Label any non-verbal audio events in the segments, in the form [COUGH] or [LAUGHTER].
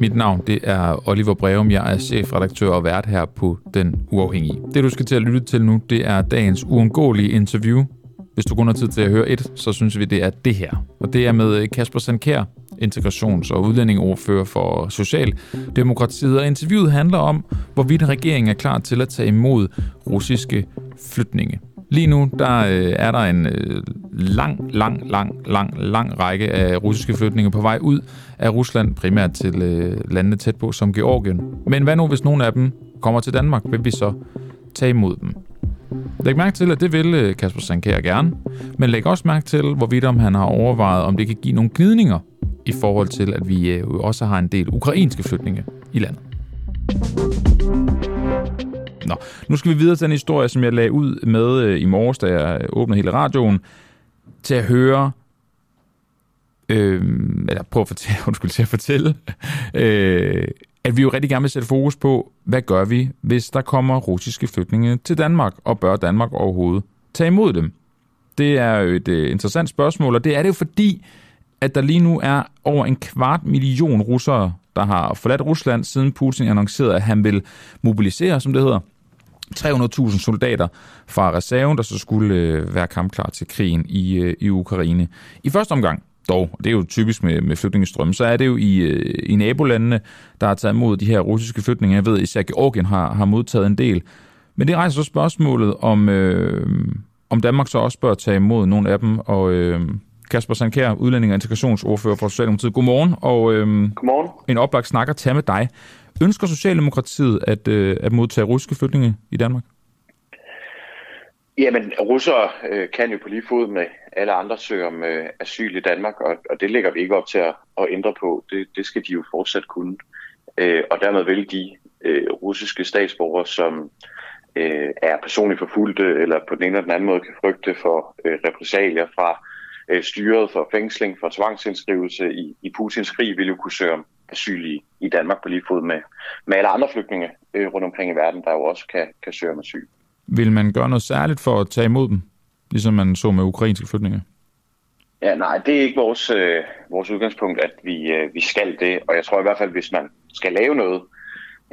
Mit navn det er Oliver Breum. Jeg er chefredaktør og vært her på Den Uafhængige. Det du skal til at lytte til nu, det er dagens uundgåelige interview. Hvis du kun har tid til at høre et, så synes vi, det er det her. Og det er med Kasper Sankær, integrations- og udlændingeordfører for Socialdemokratiet. Og interviewet handler om, hvorvidt regeringen er klar til at tage imod russiske flytninge. Lige nu der øh, er der en øh, lang, lang, lang, lang, lang række af russiske flytninger på vej ud af Rusland, primært til øh, landene tæt på som Georgien. Men hvad nu, hvis nogle af dem kommer til Danmark? Vil vi så tage imod dem? Læg mærke til, at det vil øh, Kasper Sankær gerne, men læg også mærke til, hvorvidt om han har overvejet, om det kan give nogle glidninger i forhold til, at vi øh, også har en del ukrainske flytninge i landet. Nå, nu skal vi videre til en historie, som jeg lagde ud med øh, i morges, da jeg øh, åbnede hele radioen, til at høre, øh, eller prøve at fortælle, [LAUGHS] undskyld, til at fortælle, [LAUGHS] øh, at vi jo rigtig gerne vil sætte fokus på, hvad gør vi, hvis der kommer russiske flygtninge til Danmark, og bør Danmark overhovedet tage imod dem? Det er jo et øh, interessant spørgsmål, og det er det jo fordi, at der lige nu er over en kvart million russere, der har forladt Rusland, siden Putin annoncerede, at han vil mobilisere, som det hedder, 300.000 soldater fra reserven, der så skulle øh, være kampklar til krigen i, øh, i Ukraine. I første omgang, dog, og det er jo typisk med, med flygtningestrømme, så er det jo i, øh, i nabolandene, der har taget imod de her russiske flygtninge. Jeg ved, især Georgien har, har modtaget en del. Men det rejser så spørgsmålet, om, øh, om Danmark så også bør tage imod nogle af dem. Og øh, Kasper Sandkær, udlænding og integrationsordfører for Socialdemokratiet. Godmorgen. Og, øh, Godmorgen. En oplagt snakker tage med dig. Ønsker Socialdemokratiet at, øh, at modtage russiske flygtninge i Danmark? Jamen, russere øh, kan jo på lige fod med alle andre søge om øh, asyl i Danmark, og, og det lægger vi ikke op til at, at ændre på. Det, det skal de jo fortsat kunne. Øh, og dermed vil de øh, russiske statsborgere, som øh, er personligt forfulgte eller på den ene eller den anden måde kan frygte for øh, repressalier fra øh, styret for fængsling, for tvangsindskrivelse i, i Putins krig, vil jo kunne søge om asyl i, i Danmark på lige fod med, med alle andre flygtninge øh, rundt omkring i verden, der jo også kan, kan søge om asyl. Vil man gøre noget særligt for at tage imod dem, ligesom man så med ukrainske flygtninge? Ja, nej, det er ikke vores, øh, vores udgangspunkt, at vi, øh, vi skal det. Og jeg tror i hvert fald, hvis man skal lave noget,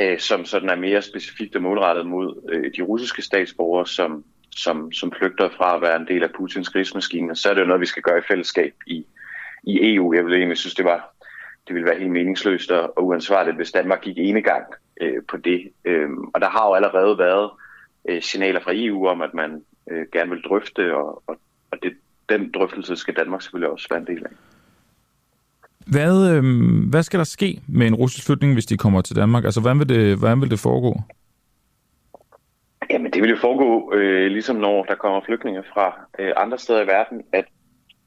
øh, som sådan er mere specifikt og målrettet mod øh, de russiske statsborgere, som, som, som flygter fra at være en del af Putins krigsmaskine, så er det jo noget, vi skal gøre i fællesskab i, i EU. Jeg vil egentlig synes, det var det ville være helt meningsløst og uansvarligt, hvis Danmark gik ene gang øh, på det. Øhm, og der har jo allerede været øh, signaler fra EU om, at man øh, gerne vil drøfte, og, og, og det, den drøftelse skal Danmark selvfølgelig også være en del af. Hvad, øh, hvad skal der ske med en russisk flytning, hvis de kommer til Danmark? Altså, hvordan vil det, hvordan vil det foregå? Jamen, det vil jo foregå, øh, ligesom når der kommer flygtninge fra øh, andre steder i verden, at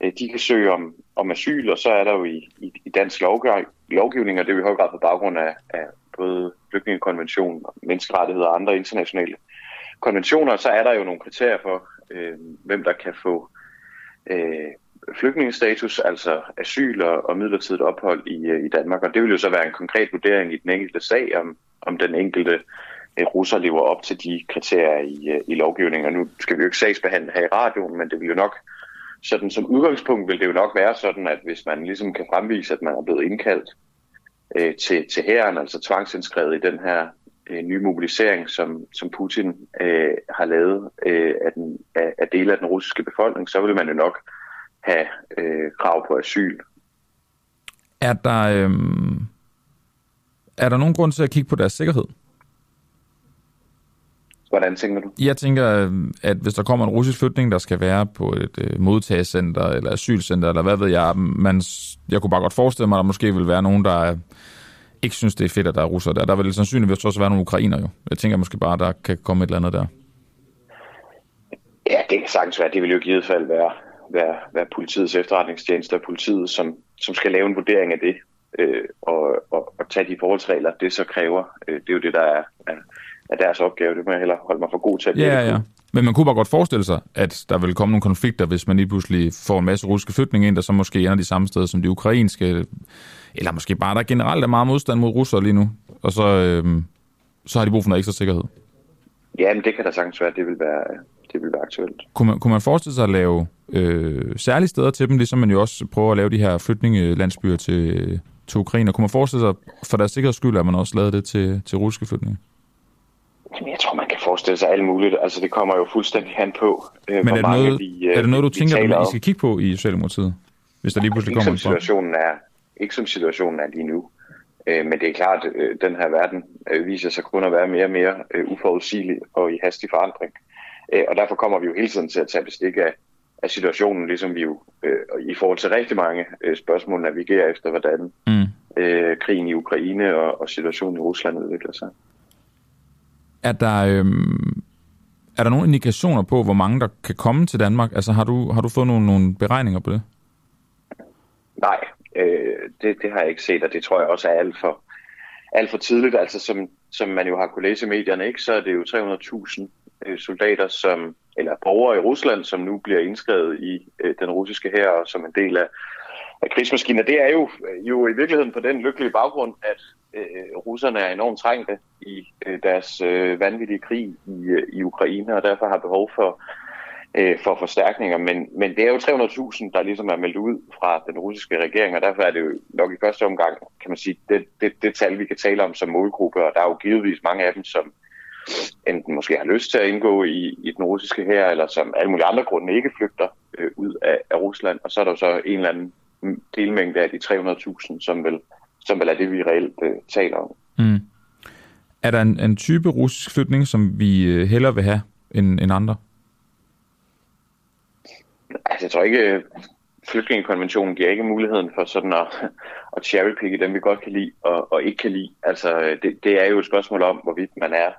øh, de kan søge om, om asyl, og så er der jo i, i, i dansk lovgivning, og det er jo i høj grad på baggrund af, af både flygtningekonventionen, og menneskerettigheder og andre internationale konventioner, så er der jo nogle kriterier for, øh, hvem der kan få øh, flygtningestatus, altså asyl og, og midlertidigt ophold i, øh, i Danmark. Og det vil jo så være en konkret vurdering i den enkelte sag, om, om den enkelte øh, Øh, russer lever op til de kriterier i, øh, i lovgivningen. Og nu skal vi jo ikke sagsbehandle her i radioen, men det vil jo nok sådan som udgangspunkt vil det jo nok være sådan, at hvis man ligesom kan fremvise, at man er blevet indkaldt øh, til, til hæren, altså tvangsindskrevet i den her øh, nye mobilisering, som, som Putin øh, har lavet øh, af, den, af, af dele af den russiske befolkning, så vil man jo nok have øh, krav på asyl. Er der, øh, er der nogen grund til at kigge på deres sikkerhed? Hvordan tænker du? Jeg tænker, at hvis der kommer en russisk flytning, der skal være på et øh, modtagelsescenter eller asylcenter, eller hvad ved jeg, man, jeg kunne bare godt forestille mig, at der måske vil være nogen, der ikke synes, det er fedt, at der er russere der. Der vil sandsynligvis også være nogle ukrainer jo. Jeg tænker måske bare, der kan komme et eller andet der. Ja, det kan sagtens være. Det vil jo i givet fald være, være, være politiets efterretningstjeneste og politiet, som, som skal lave en vurdering af det øh, og, og, og tage de forholdsregler, det så kræver. Øh, det er jo det, der er, er er deres opgave. Det må jeg hellere holde mig for god til at Ja, ja. Men man kunne bare godt forestille sig, at der vil komme nogle konflikter, hvis man lige pludselig får en masse russiske flygtninge ind, der så måske ender de samme steder som de ukrainske, eller måske bare der generelt er meget modstand mod russere lige nu, og så, øhm, så har de brug for noget ekstra sikkerhed. Ja, men det kan da sagtens være, det vil være, det vil være aktuelt. Kunne man, kunne man forestille sig at lave øh, særlige steder til dem, ligesom man jo også prøver at lave de her flytningelandsbyer til, til Ukraine? Kunne man forestille sig, for deres sikkerheds skyld, at man også lavede det til, til russiske flygtninge? Jamen, jeg tror, man kan forestille sig alt muligt. Altså, det kommer jo fuldstændig hen på, øh, Men er det, noget, vi, øh, er det noget, du tænker, at I skal kigge på i Socialdemokratiet? Hvis der lige pludselig ikke kommer som situationen er, Ikke som situationen er lige nu. Øh, men det er klart, at øh, den her verden øh, viser sig kun at være mere og mere øh, uforudsigelig og i hastig forandring. Øh, og derfor kommer vi jo hele tiden til at tage bestik af, af situationen, ligesom vi jo øh, i forhold til rigtig mange øh, spørgsmål navigerer efter, hvordan mm. øh, krigen i Ukraine og, og situationen i Rusland udvikler sig. Er der, øhm, er der nogle indikationer på, hvor mange der kan komme til Danmark? Altså har du, har du fået nogle, nogle beregninger på det? Nej, øh, det, det har jeg ikke set, og det tror jeg også er alt for, alt for tidligt. Altså som, som man jo har kunne læse i medierne, ikke, så er det jo 300.000 øh, soldater, som, eller borgere i Rusland, som nu bliver indskrevet i øh, den russiske her som en del af, af krigsmaskiner, Det er jo, øh, jo i virkeligheden på den lykkelige baggrund, at øh, russerne er enormt trængte i øh, deres øh, vanvittige krig i, øh, i Ukraine, og derfor har behov for, øh, for forstærkninger. Men, men det er jo 300.000, der ligesom er meldt ud fra den russiske regering, og derfor er det jo nok i første omgang, kan man sige, det, det, det tal, vi kan tale om som målgruppe, og der er jo givetvis mange af dem, som enten måske har lyst til at indgå i, i den russiske her, eller som alle mulige andre grunde ikke flygter øh, ud af, af Rusland. Og så er der jo så en eller anden delmængde af de 300.000, som vel, som vel er det, vi reelt øh, taler om. Mm. Er der en, en type russisk flytning, som vi øh, hellere vil have end, end andre? Altså, jeg tror ikke, flygtningekonventionen giver ikke muligheden for sådan at, [LAUGHS] at cherrypicke dem, vi godt kan lide og, og ikke kan lide. Altså, det, det er jo et spørgsmål om, hvorvidt man er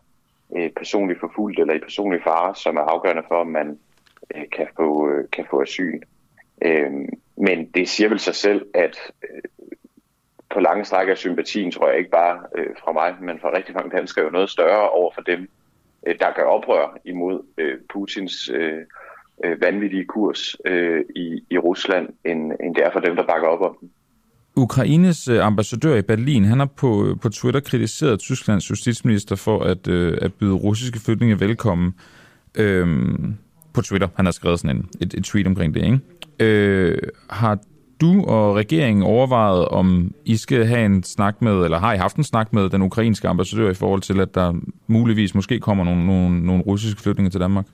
øh, personligt forfulgt eller i personlig fare, som er afgørende for, om man øh, kan, få, øh, kan få asyl. Øh, men det siger vel sig selv, at øh, på lange stræk er sympatien, tror jeg ikke bare øh, fra mig, men fra rigtig mange danskere, jo noget større over for dem, øh, der gør oprør imod øh, Putins øh, øh, vanvittige kurs øh, i, i Rusland, end, end det er for dem, der bakker op om den. Ukraines øh, ambassadør i Berlin, han har på, øh, på Twitter kritiseret Tysklands justitsminister for at, øh, at byde russiske flygtninge velkommen. Øhm, på Twitter, han har skrevet sådan en, et, et tweet omkring det, ikke? Øh, har du og regeringen overvejet, om I skal have en snak med, eller har I haft en snak med den ukrainske ambassadør i forhold til, at der muligvis måske kommer nogle, nogle, nogle russiske flygtninge til Danmark?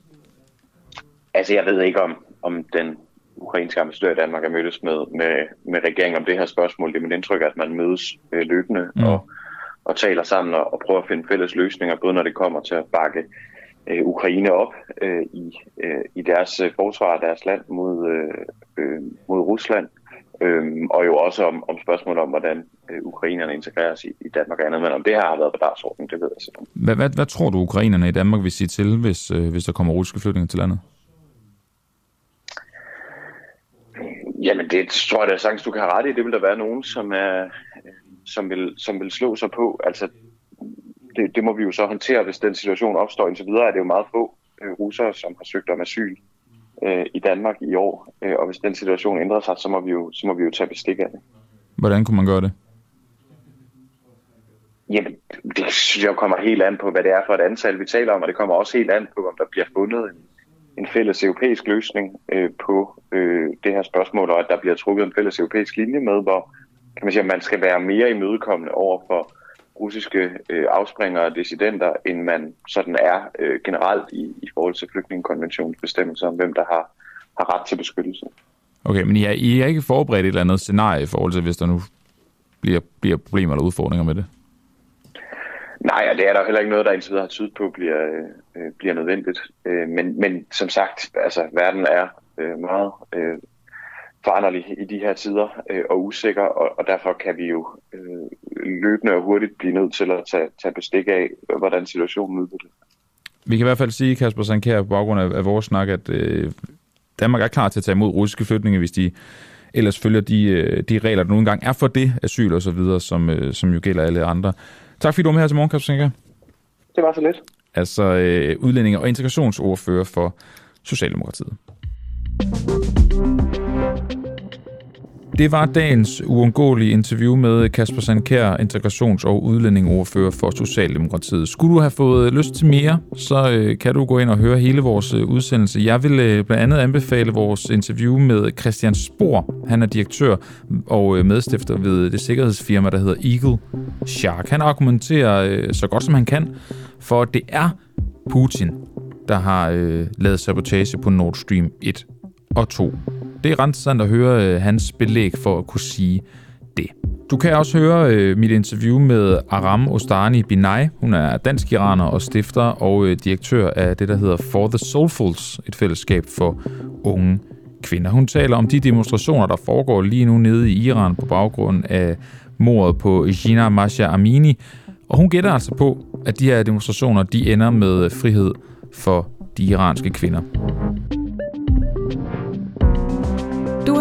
Altså, jeg ved ikke, om, om den ukrainske ambassadør i Danmark er mødtes med, med, med regeringen om det her spørgsmål. Det er mit indtryk, at man mødes øh, løbende mm. og, og taler sammen og, og prøver at finde fælles løsninger, både når det kommer til at bakke øh, Ukraine op øh, i, øh, i deres øh, forsvar af deres land mod, øh, øh, mod Rusland, Øhm, og jo også om, om spørgsmålet om, hvordan øh, ukrainerne integreres i, i Danmark og andet. Men om det her har været på dagsordenen, det ved jeg simpelthen. Hvad, hvad, hvad tror du, ukrainerne i Danmark vil sige til, hvis, øh, hvis der kommer russiske flygtninge til landet? Jamen, det tror jeg da sagtens, du kan have ret i. Det vil der være nogen, som, er, øh, som, vil, som vil slå sig på. Altså, det, det må vi jo så håndtere, hvis den situation opstår. Indtil videre er det jo meget få øh, russere, som har søgt om asyl øh, i Danmark i år. Øh, og hvis den situation ændrer sig, så må vi jo, så må vi jo tage bestik af det. Hvordan kunne man gøre det? Jamen, det synes jeg kommer helt an på, hvad det er for et antal, vi taler om, og det kommer også helt an på, om der bliver fundet en, en fælles europæisk løsning øh, på øh, det her spørgsmål, og at der bliver trukket en fælles europæisk linje med, hvor kan man sige, at man skal være mere imødekommende over for russiske øh, afspringere og dissidenter, end man sådan er øh, generelt i, i forhold til flygtningekonventionens bestemmelser om, hvem der har, har ret til beskyttelse. Okay, men I er, I er ikke forberedt et eller andet scenarie i forhold til, hvis der nu bliver, bliver problemer eller udfordringer med det? Nej, og det er der heller ikke noget, der indtil videre har tydet på, bliver, øh, bliver nødvendigt. Øh, men, men som sagt, altså, verden er øh, meget øh, foranderlig i de her tider øh, og usikker, og, og derfor kan vi jo øh, løbende og hurtigt blive nødt til at tage, tage bestik af, hvordan situationen udvikler Vi kan i hvert fald sige, Kasper Sankær, på baggrund af, af vores snak, at øh, Danmark er klar til at tage imod russiske flygtninge, hvis de ellers følger de, øh, de regler, der nogle gange er for det, asyl og så videre, som, øh, som jo gælder alle andre. Tak fordi du var med her til morgen, Kasper Sankær. Det var så lidt. Altså øh, udlændinge- og integrationsordfører for Socialdemokratiet. Det var dagens uundgåelige interview med Kasper Sandkær, integrations- og udlændingordfører for Socialdemokratiet. Skulle du have fået lyst til mere, så øh, kan du gå ind og høre hele vores øh, udsendelse. Jeg vil øh, blandt andet anbefale vores interview med Christian Spor. Han er direktør og medstifter ved det sikkerhedsfirma, der hedder Eagle Shark. Han argumenterer så godt som han kan for, at det er Putin, der har lavet sabotage på Nord Stream 1 og 2 det er ret interessant at høre øh, hans belæg for at kunne sige det. Du kan også høre øh, mit interview med Aram Ostani Binay. Hun er dansk-iraner og stifter og øh, direktør af det, der hedder For the Soulfuls, et fællesskab for unge kvinder. Hun taler om de demonstrationer, der foregår lige nu nede i Iran på baggrund af mordet på Gina Masha Amini. Og hun gætter altså på, at de her demonstrationer de ender med frihed for de iranske kvinder.